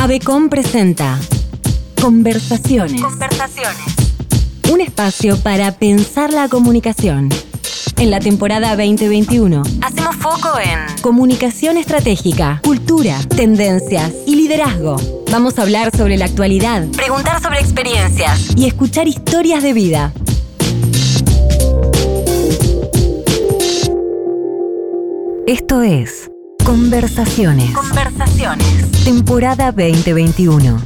Avecom presenta Conversaciones. Conversaciones. Un espacio para pensar la comunicación. En la temporada 2021, Hacemos foco en comunicación estratégica, cultura, tendencias y liderazgo. Vamos a hablar sobre la actualidad preguntar sobre experiencias. y escuchar historias de vida. Esto es Conversaciones, Conversaciones. temporada 2021,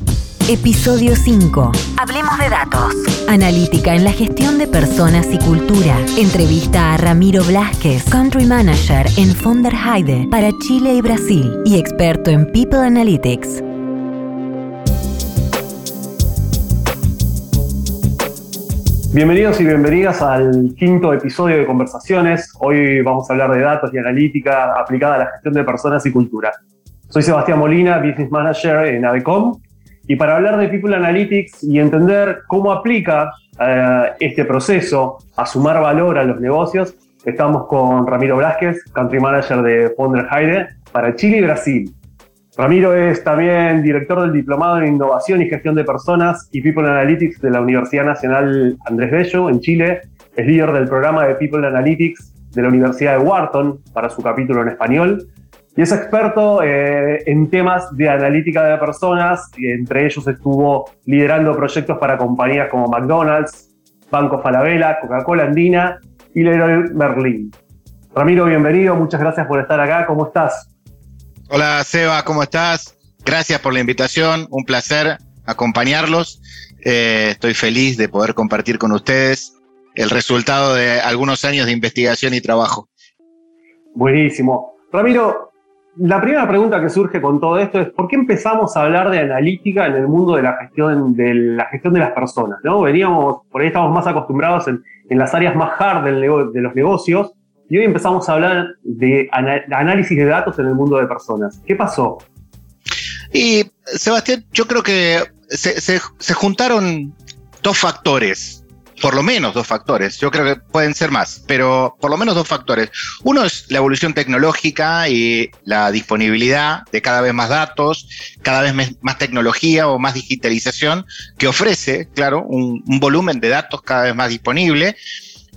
episodio 5. Hablemos de datos. Analítica en la gestión de personas y cultura. Entrevista a Ramiro Blasquez, Country Manager en Fonder Heide para Chile y Brasil y experto en People Analytics. Bienvenidos y bienvenidas al quinto episodio de Conversaciones. Hoy vamos a hablar de datos y analítica aplicada a la gestión de personas y cultura. Soy Sebastián Molina, Business Manager en Avecom, y para hablar de People Analytics y entender cómo aplica eh, este proceso a sumar valor a los negocios, estamos con Ramiro Blasquez, Country Manager de Fonder Heide para Chile y Brasil. Ramiro es también director del Diplomado en Innovación y Gestión de Personas y People Analytics de la Universidad Nacional Andrés Bello en Chile. Es líder del programa de People Analytics de la Universidad de Wharton para su capítulo en español. Y es experto eh, en temas de analítica de personas, y entre ellos estuvo liderando proyectos para compañías como McDonald's, Banco Falabella, Coca-Cola Andina y Leroy Merlin. Ramiro, bienvenido, muchas gracias por estar acá. ¿Cómo estás? Hola Seba, ¿cómo estás? Gracias por la invitación, un placer acompañarlos. Eh, estoy feliz de poder compartir con ustedes el resultado de algunos años de investigación y trabajo. Buenísimo. Ramiro, la primera pregunta que surge con todo esto es ¿por qué empezamos a hablar de analítica en el mundo de la gestión de, la gestión de las personas? ¿no? Veníamos, por ahí estamos más acostumbrados en, las áreas más hard del de los negocios y hoy empezamos a hablar de análisis de datos en el mundo de personas. ¿Qué pasó? Y Sebastián, yo creo que se, se- juntaron dos factores, por lo menos dos factores, yo creo que pueden ser más, pero por lo menos dos factores. Uno es la evolución tecnológica y la disponibilidad de cada vez más datos, cada vez más tecnología o más digitalización que ofrece, claro, un volumen de datos cada vez más disponible,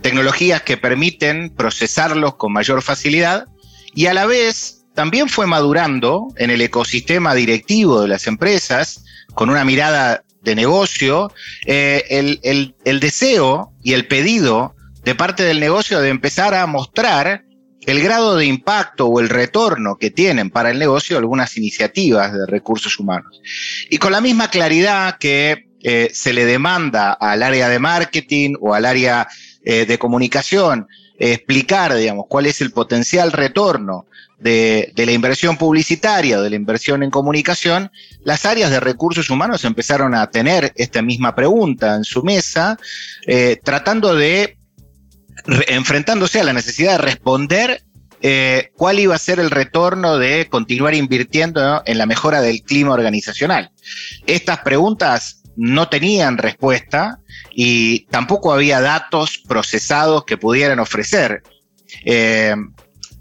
tecnologías que permiten procesarlos con mayor facilidad y a la vez también fue madurando en el ecosistema directivo de las empresas con una mirada de negocio, eh, el, deseo y el pedido de parte del negocio de empezar a mostrar el grado de impacto o el retorno que tienen para el negocio algunas iniciativas de recursos humanos. Y con la misma claridad que eh, se le demanda al área de marketing o al área eh, de comunicación eh, explicar, digamos, cuál es el potencial retorno de, de la inversión publicitaria de la inversión en comunicación, las áreas de recursos humanos empezaron a tener esta misma pregunta en su mesa, eh, tratando de, re- enfrentándose a la necesidad de responder cuál iba a ser el retorno de continuar invirtiendo en la mejora del clima organizacional. Estas preguntas no tenían respuesta y tampoco había datos procesados que pudieran ofrecer. Eh,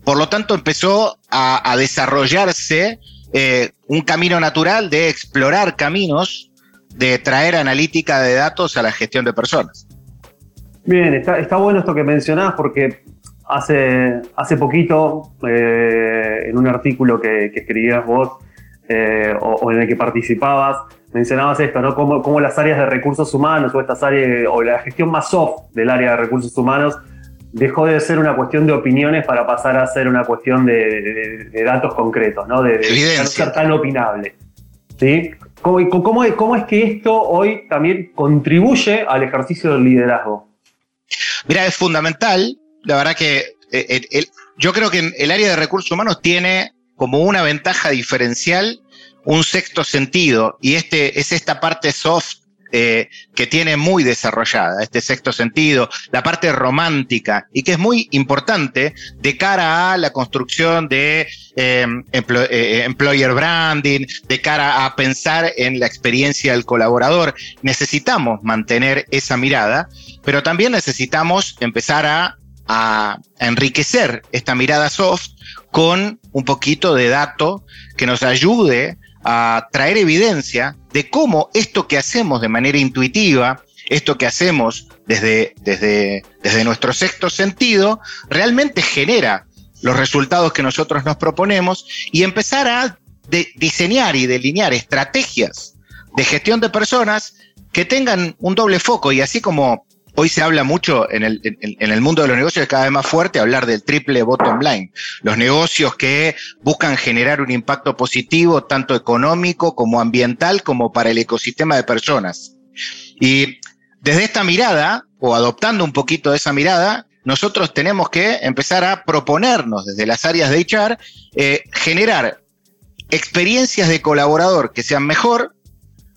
por lo tanto, empezó a, desarrollarse eh, un camino natural de explorar caminos de traer analítica de datos a la gestión de personas. Bien, está, bueno esto que mencionás porque hace, hace poquito, eh, en un artículo que, escribías vos o en el que participabas, mencionabas esto, ¿no? Cómo, cómo las áreas de recursos humanos o estas áreas, o la gestión más soft del área de recursos humanos dejó de ser una cuestión de opiniones para pasar a ser una cuestión de, de- de datos concretos, ¿no? De, de no ser tan opinable. ¿Sí? ¿Cómo, es- cómo es que esto hoy también contribuye al ejercicio del liderazgo? Mira, es fundamental. La verdad que eh, el- el- yo creo que el área de recursos humanos tiene como una ventaja diferencial un sexto sentido y este es esta parte soft eh, que tiene muy desarrollada, este sexto sentido, la parte romántica y que es muy importante de cara a la construcción de eh, emplo- eh, employer branding, de cara a pensar en la experiencia del colaborador. Necesitamos mantener esa mirada, pero también necesitamos empezar a, a enriquecer esta mirada soft con un poquito de dato que nos ayude a traer evidencia de cómo esto que hacemos de manera intuitiva, esto que hacemos desde, desde, desde nuestro sexto sentido, realmente genera los resultados que nosotros nos proponemos y empezar a diseñar y delinear estrategias de gestión de personas que tengan un doble foco y así como hoy se habla mucho en el, mundo de los negocios, es cada vez más fuerte hablar del triple bottom line. Los negocios que buscan generar un impacto positivo, tanto económico como ambiental, como para el ecosistema de personas. Y desde esta mirada, o adoptando un poquito de esa mirada, nosotros tenemos que empezar a proponernos desde las áreas de HR, eh, generar experiencias de colaborador que sean mejor,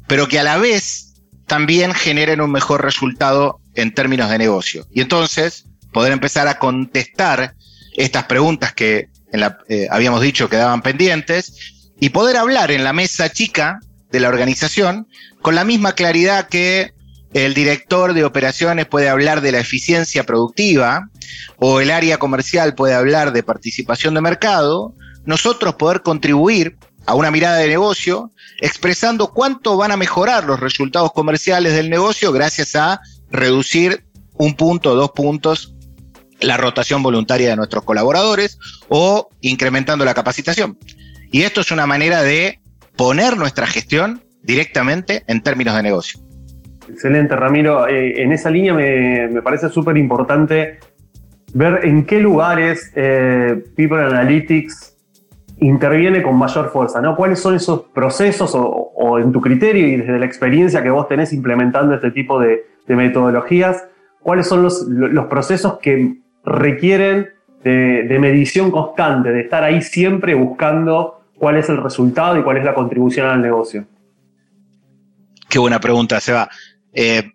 pero que a la vez también generen un mejor resultado en términos de negocio. Y entonces poder empezar a contestar estas preguntas que eh, habíamos dicho quedaban pendientes y poder hablar en la mesa chica de la organización con la misma claridad que el director de operaciones puede hablar de la eficiencia productiva o el área comercial puede hablar de participación de mercado, nosotros poder contribuir a una mirada de negocio expresando cuánto van a mejorar los resultados comerciales del negocio gracias a reducir un punto o dos puntos la rotación voluntaria de nuestros colaboradores o incrementando la capacitación. Y esto es una manera de poner nuestra gestión directamente en términos de negocio. Excelente, Ramiro. Eh, en esa línea me, parece súper importante ver en qué lugares eh, People Analytics interviene con mayor fuerza, ¿no? ¿Cuáles son esos procesos o, en tu criterio y desde la experiencia que vos tenés implementando este tipo de, metodologías, cuáles son los, procesos que requieren de, medición constante, de estar ahí siempre buscando cuál es el resultado y cuál es la contribución al negocio? Qué buena pregunta, Seba. Eh,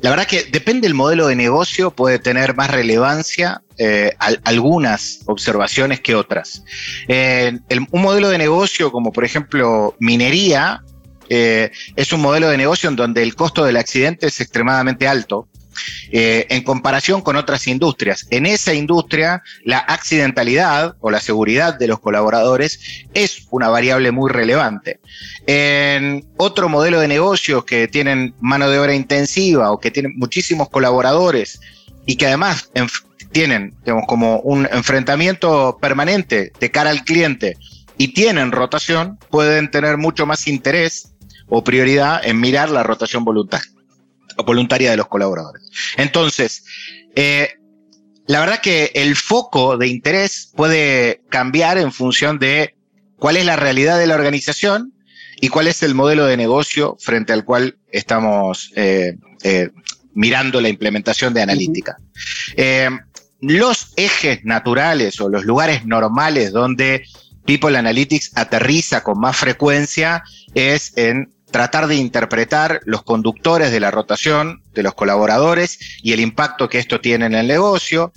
la verdad que depende del modelo de negocio, puede tener más relevancia eh, algunas observaciones que otras. un modelo de negocio como por ejemplo minería eh, es un modelo de negocio en donde el costo del accidente es extremadamente alto eh, en comparación con otras industrias. En esa industria, la accidentalidad o la seguridad de los colaboradores es una variable muy relevante. En otro modelo de negocios que tienen mano de obra intensiva o que tienen muchísimos colaboradores y que además tienen como un enfrentamiento permanente de cara al cliente y tienen rotación, pueden tener mucho más interés o prioridad en mirar la rotación voluntaria voluntaria de los colaboradores. Entonces, eh, la verdad que el foco de interés puede cambiar en función de cuál es la realidad de la organización y cuál es el modelo de negocio frente al cual estamos eh, eh, mirando la implementación de analítica. los ejes naturales o los lugares normales donde People Analytics aterriza con más frecuencia es en tratar de interpretar los conductores de la rotación de los colaboradores y el impacto que esto tiene en el negocio,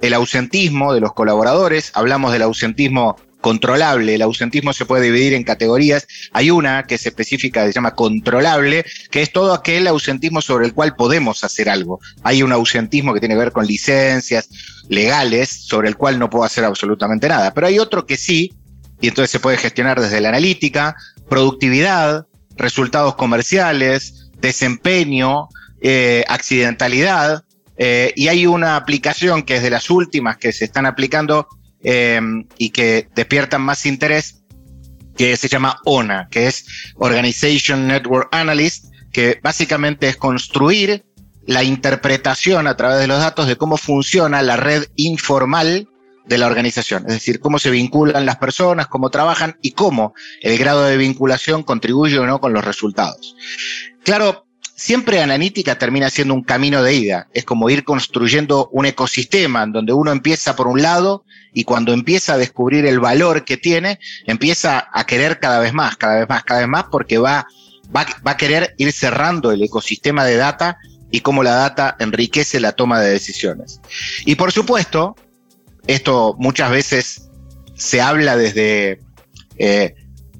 el ausentismo de los colaboradores, hablamos del ausentismo controlable, el ausentismo se puede dividir en categorías, hay una que es específica, se llama controlable, que es todo aquel ausentismo sobre el cual podemos hacer algo. Hay un ausentismo que tiene que ver con licencias legales, sobre el cual no puedo hacer absolutamente nada, pero hay otro que sí, y entonces se puede gestionar desde la analítica, productividad, resultados comerciales, desempeño, eh, accidentalidad, eh, y hay una aplicación que es de las últimas que se están aplicando eh, y que despiertan más interés, que se llama ONA, que es Organization Network Analyst, que básicamente es construir la interpretación a través de los datos de cómo funciona la red informal de la organización, es decir, cómo se vinculan las personas, cómo trabajan y cómo el grado de vinculación contribuye o no con los resultados. Claro, siempre analítica termina siendo un camino de ida, es como ir construyendo un ecosistema en donde uno empieza por un lado y cuando empieza a descubrir el valor que tiene, empieza a querer cada vez más, cada vez más, cada vez más, porque va, va, va a querer ir cerrando el ecosistema de data y cómo la data enriquece la toma de decisiones. Y por supuesto, esto muchas veces se habla desde eh,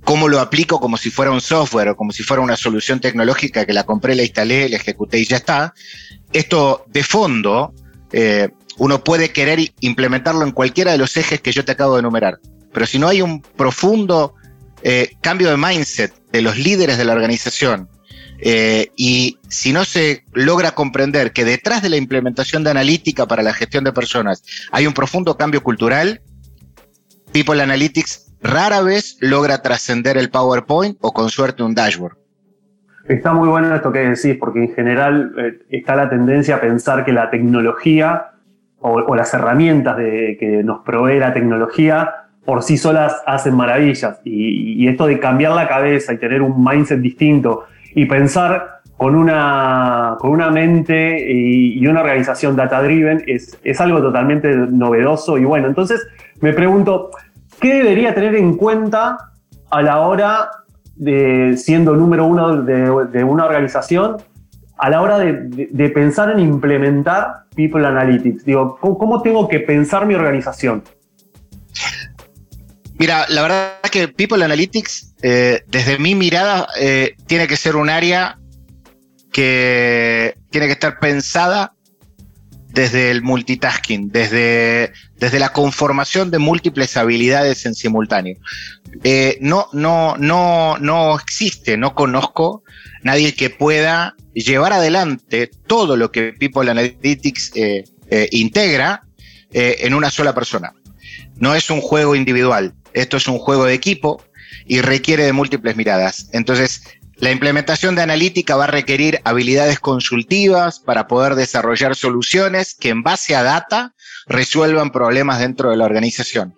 cómo lo aplico como si fuera un software o como si fuera una solución tecnológica que la compré, la instalé, la ejecuté y ya está. Esto de fondo, eh, uno puede querer implementarlo en cualquiera de los ejes que yo te acabo de enumerar. Pero si no hay un profundo eh, cambio de mindset de los líderes de la organización eh, y si no se logra comprender que detrás de la implementación de analítica para la gestión de personas hay un profundo cambio cultural, People Analytics rara vez logra trascender el PowerPoint o con suerte un dashboard. Está muy bueno esto que decís, porque en general eh, está la tendencia a pensar que la tecnología o, las herramientas que nos provee la tecnología por sí solas hacen maravillas. Y, esto de cambiar la cabeza y tener un mindset distinto y pensar con una, con una mente y, una organización data-driven es, es algo totalmente novedoso. Y bueno, entonces me pregunto, ¿qué debería tener en cuenta a la hora de, siendo número uno de, una organización, a la hora de, pensar en implementar People Analytics? Digo, ¿cómo, tengo que pensar mi organización? Mira, la verdad que People Analytics, eh, desde mi mirada, eh, tiene que ser un área que tiene que estar pensada desde el multitasking, desde, desde la conformación de múltiples habilidades en simultáneo. Eh, no, no, no, no existe, no conozco nadie que pueda llevar adelante todo lo que People Analytics eh, integra en una sola persona. No es un juego individual, esto es un juego de equipo y requiere de múltiples miradas. Entonces, la implementación de analítica va a requerir habilidades consultivas para poder desarrollar soluciones que en base a data resuelvan problemas dentro de la organización.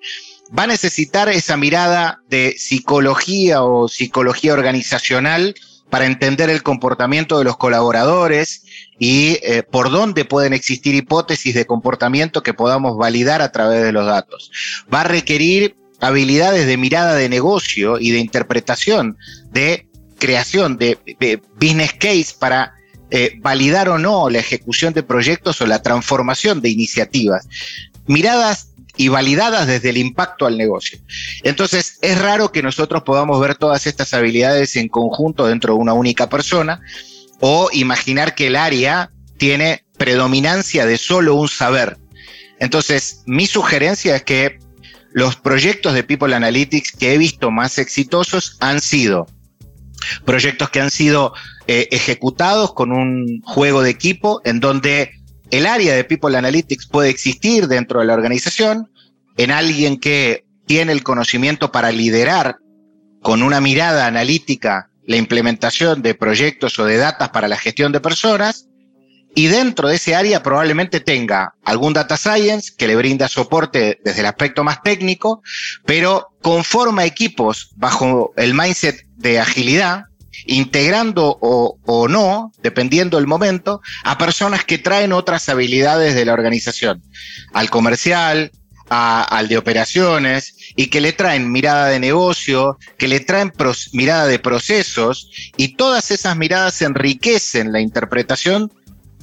Va a necesitar esa mirada de psicología o psicología organizacional para entender el comportamiento de los colaboradores y eh, por dónde pueden existir hipótesis de comportamiento que podamos validar a través de los datos. Va a requerir habilidades de mirada de negocio y de interpretación de creación de, business case para eh, validar o no la ejecución de proyectos o la transformación de iniciativas, miradas y validadas desde el impacto al negocio. Entonces, es raro que nosotros podamos ver todas estas habilidades en conjunto dentro de una única persona o imaginar que el área tiene predominancia de solo un saber. Entonces, mi sugerencia es que los proyectos de People Analytics que he visto más exitosos han sido proyectos que han sido eh, ejecutados con un juego de equipo en donde el área de People Analytics puede existir dentro de la organización, en alguien que tiene el conocimiento para liderar con una mirada analítica la implementación de proyectos o de datos para la gestión de personas, y dentro de ese área probablemente tenga algún data science que le brinda soporte desde el aspecto más técnico, pero conforma equipos bajo el mindset de agilidad, integrando o, no, dependiendo del momento, a personas que traen otras habilidades de la organización, al comercial, al de operaciones, y que le traen mirada de negocio, que le traen mirada de procesos, y todas esas miradas enriquecen la interpretación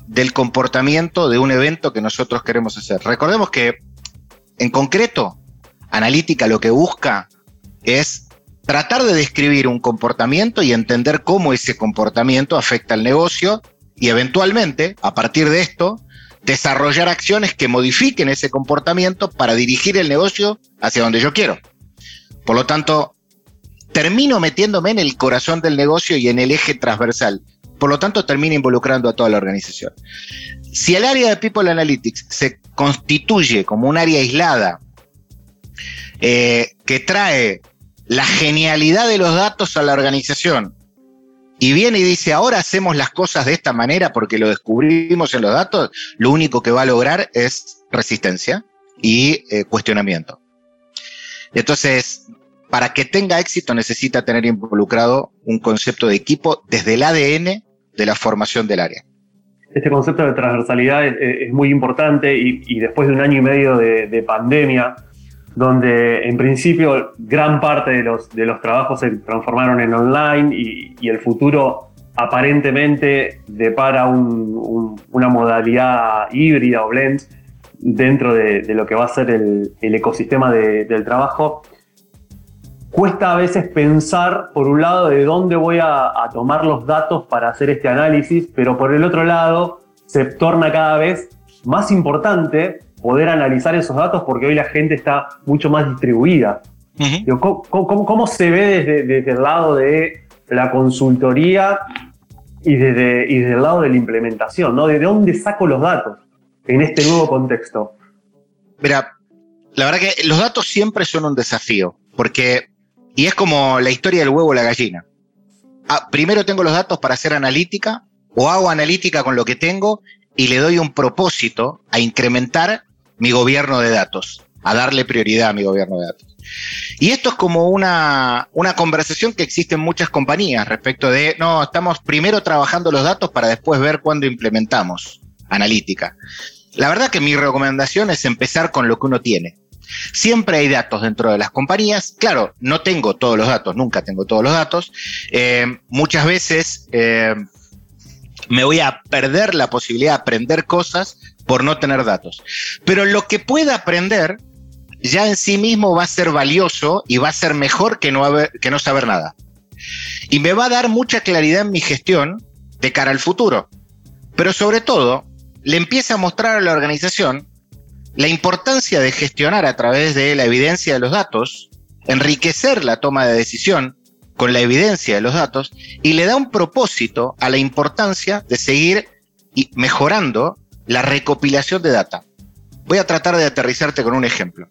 del comportamiento de un evento que nosotros queremos hacer. Recordemos que, en concreto, analítica lo que busca es tratar de describir un comportamiento y entender cómo ese comportamiento afecta al negocio y eventualmente, a partir de esto, desarrollar acciones que modifiquen ese comportamiento para dirigir el negocio hacia donde yo quiero. Por lo tanto, termino metiéndome en el corazón del negocio y en el eje transversal. Por lo tanto, termino involucrando a toda la organización. Si el área de People Analytics se constituye como un área aislada eh, que trae la genialidad de los datos a la organización y viene y dice, ahora hacemos las cosas de esta manera porque lo descubrimos en los datos, lo único que va a lograr es resistencia y eh, cuestionamiento. Entonces, para que tenga éxito necesita tener involucrado un concepto de equipo desde el ADN de la formación del área. Este concepto de transversalidad es, muy importante y, después de un año y medio de pandemia, donde en principio gran parte de los, de los trabajos se transformaron en online y, el futuro aparentemente depara una modalidad híbrida o blend dentro de, lo que va a ser el, ecosistema del trabajo. Cuesta a veces pensar, por un lado, de dónde voy a tomar los datos para hacer este análisis, pero por el otro lado, se torna cada vez más importante poder analizar esos datos porque hoy la gente está mucho más distribuida ¿cómo, se ve desde, el lado de la consultoría y desde, y desde el lado de la implementación? ¿no? ¿De dónde saco los datos en este nuevo contexto? Mira, la verdad que los datos siempre son un desafío, porque, y es como la historia del huevo o la gallina. Ah, primero tengo los datos para hacer analítica, o hago analítica con lo que tengo y le doy un propósito a incrementar mi gobierno de datos, a darle prioridad a mi gobierno de datos. Y esto es como una, una conversación que existe en muchas compañías respecto de, no, estamos primero trabajando los datos para después ver cuándo implementamos analítica. La verdad que mi recomendación es empezar con lo que uno tiene. Siempre hay datos dentro de las compañías. Claro, no tengo todos los datos, nunca tengo todos los datos. Eh, muchas veces eh, me voy a perder la posibilidad de aprender cosas por no tener datos. Pero lo que pueda aprender ya en sí mismo va a ser valioso y va a ser mejor que no, que no saber nada. Y me va a dar mucha claridad en mi gestión de cara al futuro. Pero sobre todo, le empieza a mostrar a la organización la importancia de gestionar a través de la evidencia de los datos, enriquecer la toma de decisión con la evidencia de los datos y le da un propósito a la importancia de seguir mejorando la recopilación de data. Voy a tratar de aterrizarte con un ejemplo.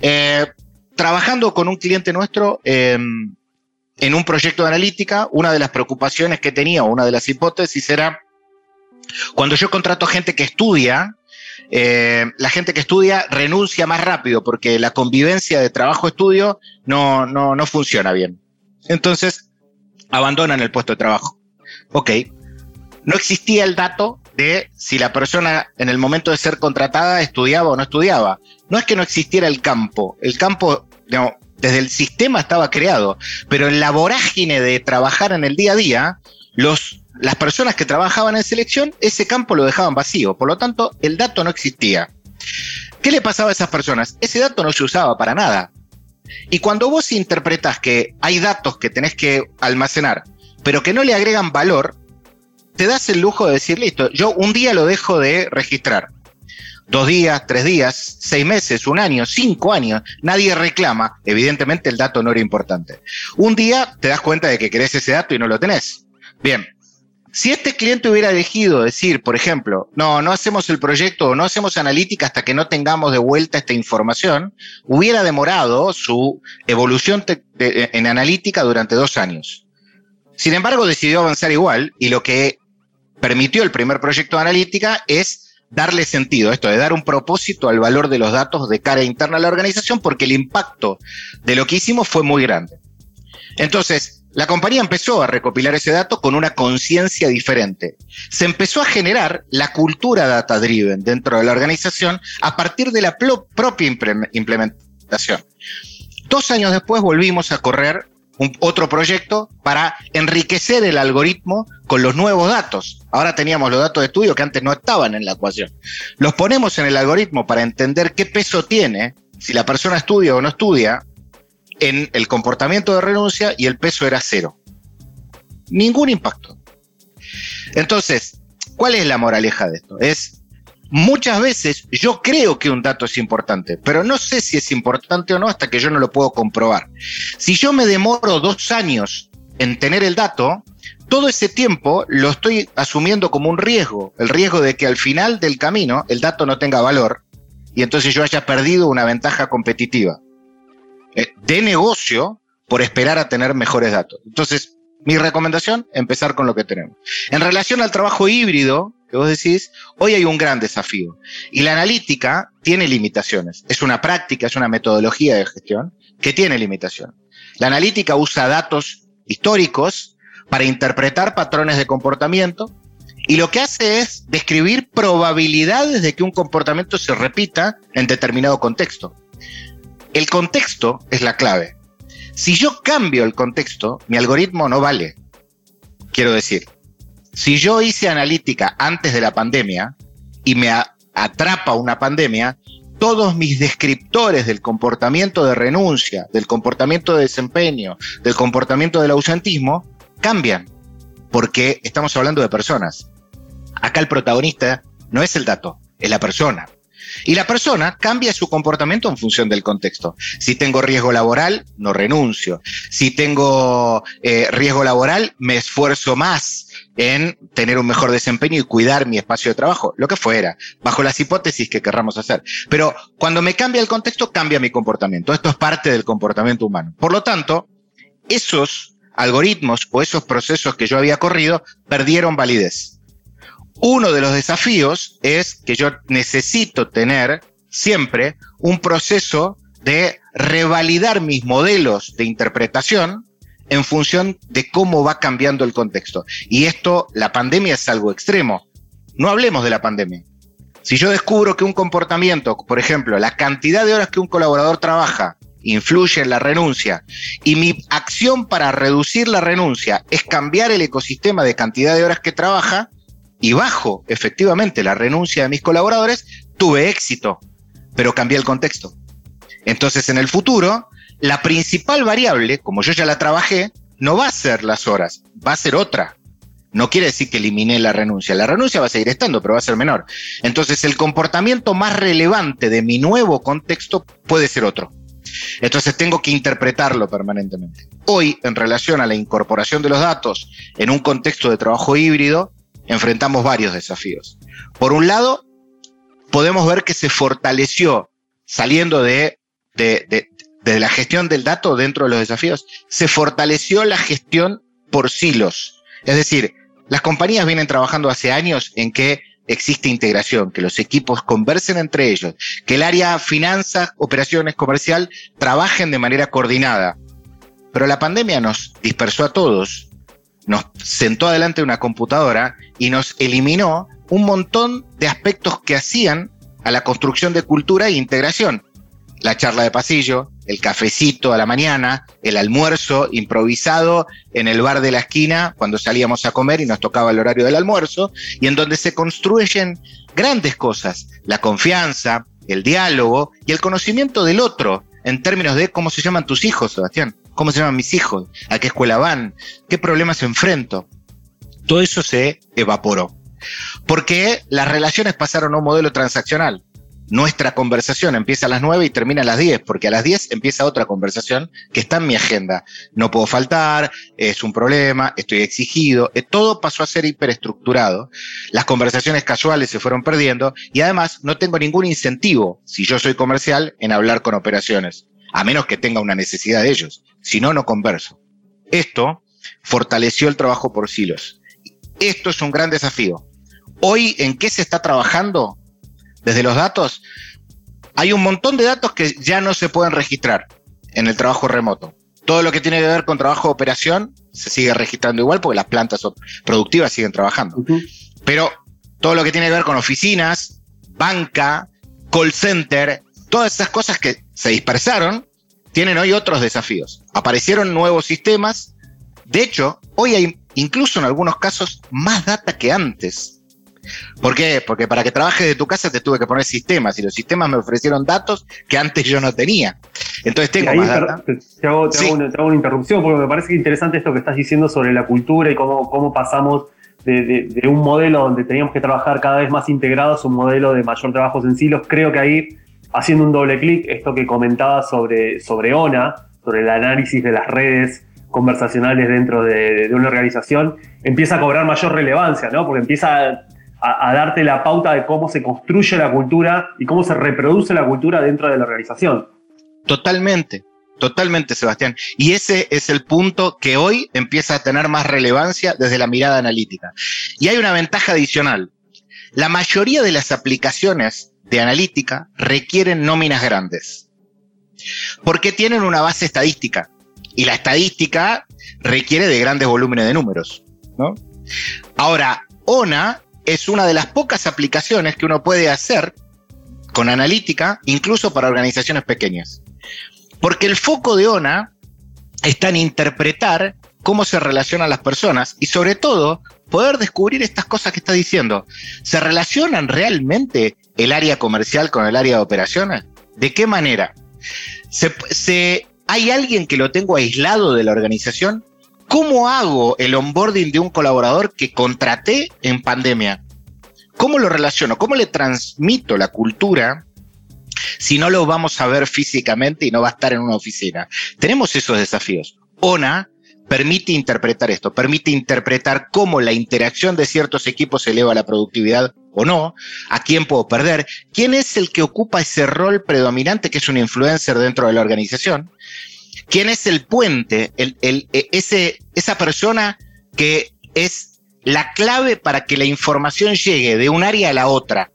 Eh, trabajando con un cliente nuestro em, en un proyecto de analítica, una de las preocupaciones que tenía, una de las hipótesis era, cuando yo contrato gente que estudia eh, la gente que estudia renuncia más rápido porque la convivencia de trabajo-estudio no, no, no funciona bien. Entonces, abandonan el puesto de trabajo. Ok. No existía el dato de si la persona en el momento de ser contratada estudiaba o no estudiaba. No es que no existiera el campo. El campo, desde el sistema estaba creado, pero en la vorágine de trabajar en el día a día, los las personas que trabajaban en selección, ese campo lo dejaban vacío, por lo tanto, el dato no existía. ¿Qué le pasaba a esas personas? Ese dato no se usaba para nada. Y cuando vos interpretas que hay datos que tenés que almacenar, pero que no le agregan valor, te das el lujo de decir, listo, yo un día lo dejo de registrar. Dos días, tres días, seis meses, un año, cinco años, nadie reclama. Evidentemente el dato no era importante. Un día te das cuenta de que querés ese dato y no lo tenés. Bien, si este cliente hubiera elegido decir, por ejemplo, no, no hacemos el proyecto o no hacemos analítica hasta que no tengamos de vuelta esta información, hubiera demorado su evolución en analítica durante dos años. Sin embargo, decidió avanzar igual y lo que permitió el primer proyecto de analítica es darle sentido, esto de dar un propósito al valor de los datos de cara interna a la organización, porque el impacto de lo que hicimos fue muy grande. Entonces, la compañía empezó a recopilar ese dato con una conciencia diferente. Se empezó a generar la cultura data driven dentro de la organización a partir de la propia implementación. Dos años después volvimos a correr otro proyecto para enriquecer el algoritmo con los nuevos datos. Ahora teníamos los datos de estudio que antes no estaban en la ecuación. Los ponemos en el algoritmo para entender qué peso tiene si la persona estudia o no estudia en el comportamiento de renuncia y el peso era cero. Ningún impacto. Entonces, ¿cuál es la moraleja de esto? Es, muchas veces yo creo que un dato es importante, pero no sé si es importante o no hasta que yo no lo puedo comprobar. Si yo me demoro dos años en tener el dato, todo ese tiempo lo estoy asumiendo como un riesgo, el riesgo de que al final del camino el dato no tenga valor y entonces yo haya perdido una ventaja competitiva. De negocio por esperar a tener mejores datos. Entonces, mi recomendación, empezar con lo que tenemos. En relación al trabajo híbrido, que vos decís, hoy hay un gran desafío. Y la analítica tiene limitaciones. Es una práctica, es una metodología de gestión que tiene limitaciones. La analítica usa datos históricos para interpretar patrones de comportamiento y lo que hace es describir probabilidades de que un comportamiento se repita en determinado contexto. El contexto es la clave. Si yo cambio el contexto, mi algoritmo no vale. Quiero decir, si yo hice analítica antes de la pandemia y me atrapa una pandemia, todos mis descriptores del comportamiento de renuncia, del comportamiento de desempeño, del comportamiento del ausentismo, cambian, porque estamos hablando de personas. Acá el protagonista no es el dato, es la persona. Y la persona cambia su comportamiento en función del contexto. Si tengo riesgo laboral, no renuncio. Si tengo eh, riesgo laboral, me esfuerzo más en tener un mejor desempeño y cuidar mi espacio de trabajo, lo que fuera, bajo las hipótesis que querramos hacer. Pero cuando me cambia el contexto, cambia mi comportamiento. Esto es parte del comportamiento humano. Por lo tanto, esos algoritmos o esos procesos que yo había corrido perdieron validez. Uno de los desafíos es que yo necesito tener siempre un proceso de revalidar mis modelos de interpretación en función de cómo va cambiando el contexto. Y esto, la pandemia es algo extremo. No hablemos de la pandemia. Si yo descubro que un comportamiento, por ejemplo, la cantidad de horas que un colaborador trabaja influye en la renuncia y mi acción para reducir la renuncia es cambiar el ecosistema de cantidad de horas que trabaja y bajo efectivamente la renuncia de mis colaboradores, tuve éxito, pero cambié el contexto. Entonces en el futuro la principal variable, como yo ya la trabajé, no va a ser las horas, va a ser otra. No quiere decir que eliminé la renuncia. La renuncia va a seguir estando, pero va a ser menor. Entonces, el comportamiento más relevante de mi nuevo contexto puede ser otro. Entonces, tengo que interpretarlo permanentemente. Hoy, en relación a la incorporación de los datos en un contexto de trabajo híbrido, enfrentamos varios desafíos. Por un lado, podemos ver que se fortaleció, saliendo de, la gestión del dato dentro de los desafíos, se fortaleció la gestión por silos. Es decir, las compañías vienen trabajando hace años en que existe integración, que los equipos conversen entre ellos, que el área finanzas, operaciones, comercial trabajen de manera coordinada. Pero la pandemia nos dispersó a todos, nos sentó adelante una computadora y nos eliminó un montón de aspectos que hacían a la construcción de cultura e integración. La charla de pasillo, el cafecito a la mañana, el almuerzo improvisado en el bar de la esquina cuando salíamos a comer y nos tocaba el horario del almuerzo, y en donde se construyen grandes cosas, la confianza, el diálogo y el conocimiento del otro en términos de cómo se llaman tus hijos, Sebastián, cómo se llaman mis hijos, a qué escuela van, qué problemas enfrento. Todo eso se evaporó. Porque las relaciones pasaron a un modelo transaccional nuestra conversación empieza a las 9 y termina a las 10, porque a las 10 empieza otra conversación que está en mi agenda. No puedo faltar, es un problema, estoy exigido, eh, todo pasó a ser hiperestructurado, las conversaciones casuales se fueron perdiendo y además no tengo ningún incentivo, si yo soy comercial, en hablar con operaciones, a menos que tenga una necesidad de ellos, si no, no converso. Esto fortaleció el trabajo por silos. Esto es un gran desafío. Hoy, ¿en qué se está trabajando? desde los datos, hay un montón de datos que ya no se pueden registrar en el trabajo remoto. Todo lo que tiene que ver con trabajo de operación se sigue registrando igual porque las plantas productivas siguen trabajando. Pero todo lo que tiene que ver con oficinas, banca, call center, todas esas cosas que se dispersaron, tienen hoy otros desafíos. Aparecieron nuevos sistemas. De hecho, hoy hay incluso en algunos casos más data que antes. ¿Por qué? Porque para que trabajes de tu casa te tuve que poner sistemas y los sistemas me ofrecieron datos que antes yo no tenía. Entonces tengo más data. Te hago, una, interrupción porque me parece interesante esto que estás diciendo sobre la cultura y cómo, cómo pasamos de, un modelo donde teníamos que trabajar cada vez más integrados a un modelo de mayor trabajo en silos. Creo que ahí, haciendo un doble clic, esto que comentaba sobre, sobre ONA, sobre el análisis de las redes conversacionales dentro de, una organización, empieza a cobrar mayor relevancia, ¿no? Porque empieza a, darte la pauta de cómo se construye la cultura y cómo se reproduce la cultura dentro de la organización. Totalmente, totalmente, Sebastián. Y ese es el punto que hoy empieza a tener más relevancia desde la mirada analítica. Y hay una ventaja adicional. La mayoría de las aplicaciones de analítica requieren nóminas grandes, porque tienen una base estadística. Y la estadística requiere de grandes volúmenes de números. ¿no? Ahora, ONA es una de las pocas aplicaciones que uno puede hacer con analítica, incluso para organizaciones pequeñas. Porque el foco de ONA está en interpretar cómo se relacionan las personas y sobre todo poder descubrir estas cosas que está diciendo. ¿Se relacionan realmente el área comercial con el área de operaciones? ¿De qué manera? ¿Se, hay alguien que lo tengo aislado de la organización? ¿Cómo hago el onboarding de un colaborador que contraté en pandemia? ¿cómo lo relaciono? ¿Cómo le transmito la cultura si no lo vamos a ver físicamente y no va a estar en una oficina? Tenemos esos desafíos. ONA permite interpretar esto, permite interpretar cómo la interacción de ciertos equipos eleva la productividad o no, a quién puedo perder, quién es el que ocupa ese rol predominante que es un influencer dentro de la organización, quién es el puente, el, e, ese, esa persona que es la clave para que la información llegue de un área a la otra.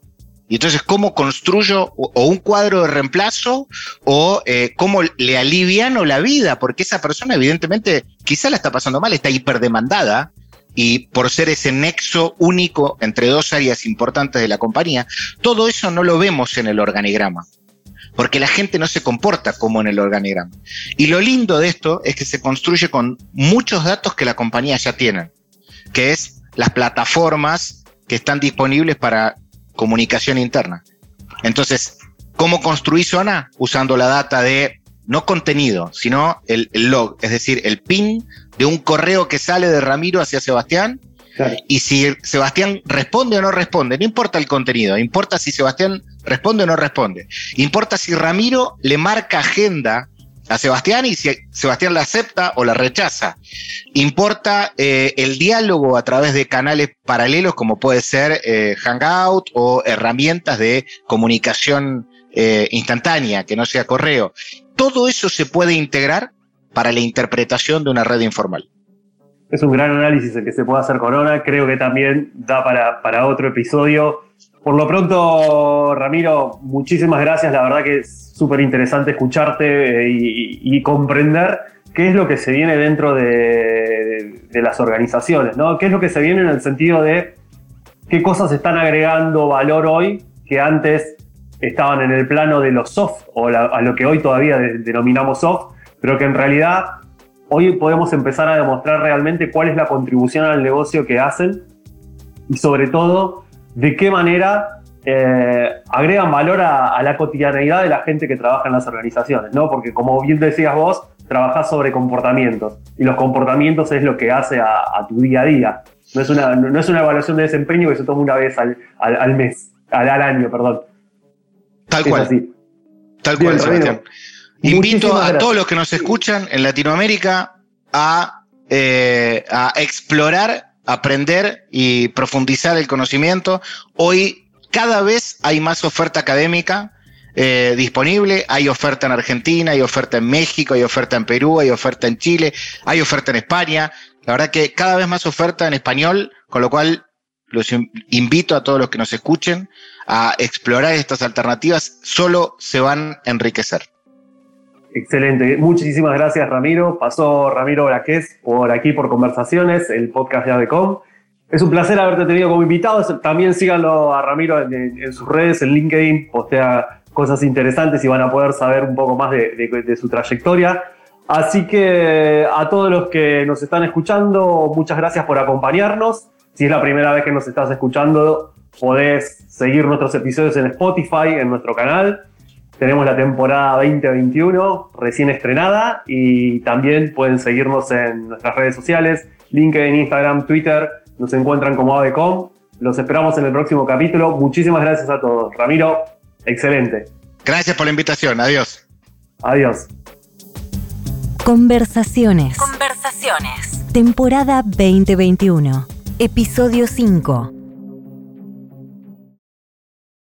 Y entonces, ¿cómo construyo o, un cuadro de reemplazo o eh, cómo le aliviano la vida? Porque esa persona, evidentemente, quizá la está pasando mal, está hiperdemandada y por ser ese nexo único entre dos áreas importantes de la compañía, todo eso no lo vemos en el organigrama, porque la gente no se comporta como en el organigrama. Y lo lindo de esto es que se construye con muchos datos que la compañía ya tiene, que es las plataformas que están disponibles para comunicación interna. Entonces, ¿cómo construir zona? Usando la data de no contenido, sino el, log, es decir, el pin de un correo que sale de Ramiro hacia Sebastián. Y si Sebastián responde o no responde, no importa el contenido, importa si Sebastián responde o no responde. Importa si Ramiro le marca agenda a Sebastián y si Sebastián la acepta o la rechaza. Importa eh, el diálogo a través de canales paralelos como puede ser eh, Hangout o herramientas de comunicación eh, instantánea, que no sea correo todo eso se puede integrar para la interpretación de una red informal. Es un gran análisis el que se puede hacer con ONA, creo que también da para, para otro episodio. Por lo pronto, Ramiro, muchísimas gracias, la verdad que es súper interesante escucharte eh, y, comprender qué es lo que se viene dentro de, de, las organizaciones, ¿no? ¿Qué es lo que se viene en el sentido de qué cosas están agregando valor hoy que antes estaban en el plano de lo soft o a lo que hoy todavía denominamos soft, pero que en realidad hoy podemos empezar a demostrar realmente cuál es la contribución al negocio que hacen y sobre todo de qué manera eh, agregan valor a, la cotidianeidad de la gente que trabaja en las organizaciones, ¿no? Porque como bien decías vos, trabajás sobre comportamientos y los comportamientos es lo que hace a, tu día a día. No es, una, no es una evaluación de desempeño que se toma una vez al, al mes, al, al año, perdón. Tal cual. Tal cual, Sebastián. Invito a todos los que nos escuchan en Latinoamérica a, eh, a explorar, aprender y profundizar el conocimiento. Hoy cada vez hay más oferta académica eh, disponible. Hay oferta en Argentina, hay oferta en México, hay oferta en Perú, hay oferta en Chile, hay oferta en España. La verdad que cada vez más oferta en español, con lo cual los invito a todos los que nos escuchen a explorar estas alternativas, solo se van a enriquecer. Excelente, muchísimas gracias Ramiro. Pasó Ramiro Braqués por aquí por Conversaciones, el podcast de ADECOM. Es un placer haberte tenido como invitado. También síganlo a Ramiro en, sus redes, en LinkedIn, postea cosas interesantes y van a poder saber un poco más de su trayectoria. Así que a todos los que nos están escuchando, muchas gracias por acompañarnos. Si es la primera vez que nos estás escuchando, podés seguir nuestros episodios en Spotify, en nuestro canal. Tenemos la temporada 2021 recién estrenada y también pueden seguirnos en nuestras redes sociales, LinkedIn, Instagram, Twitter. Nos encuentran como AVECOM. Los esperamos en el próximo capítulo. Muchísimas gracias a todos. Ramiro, excelente. Gracias por la invitación. Adiós. Adiós. Conversaciones. Conversaciones. Temporada 2021. Episodio 5.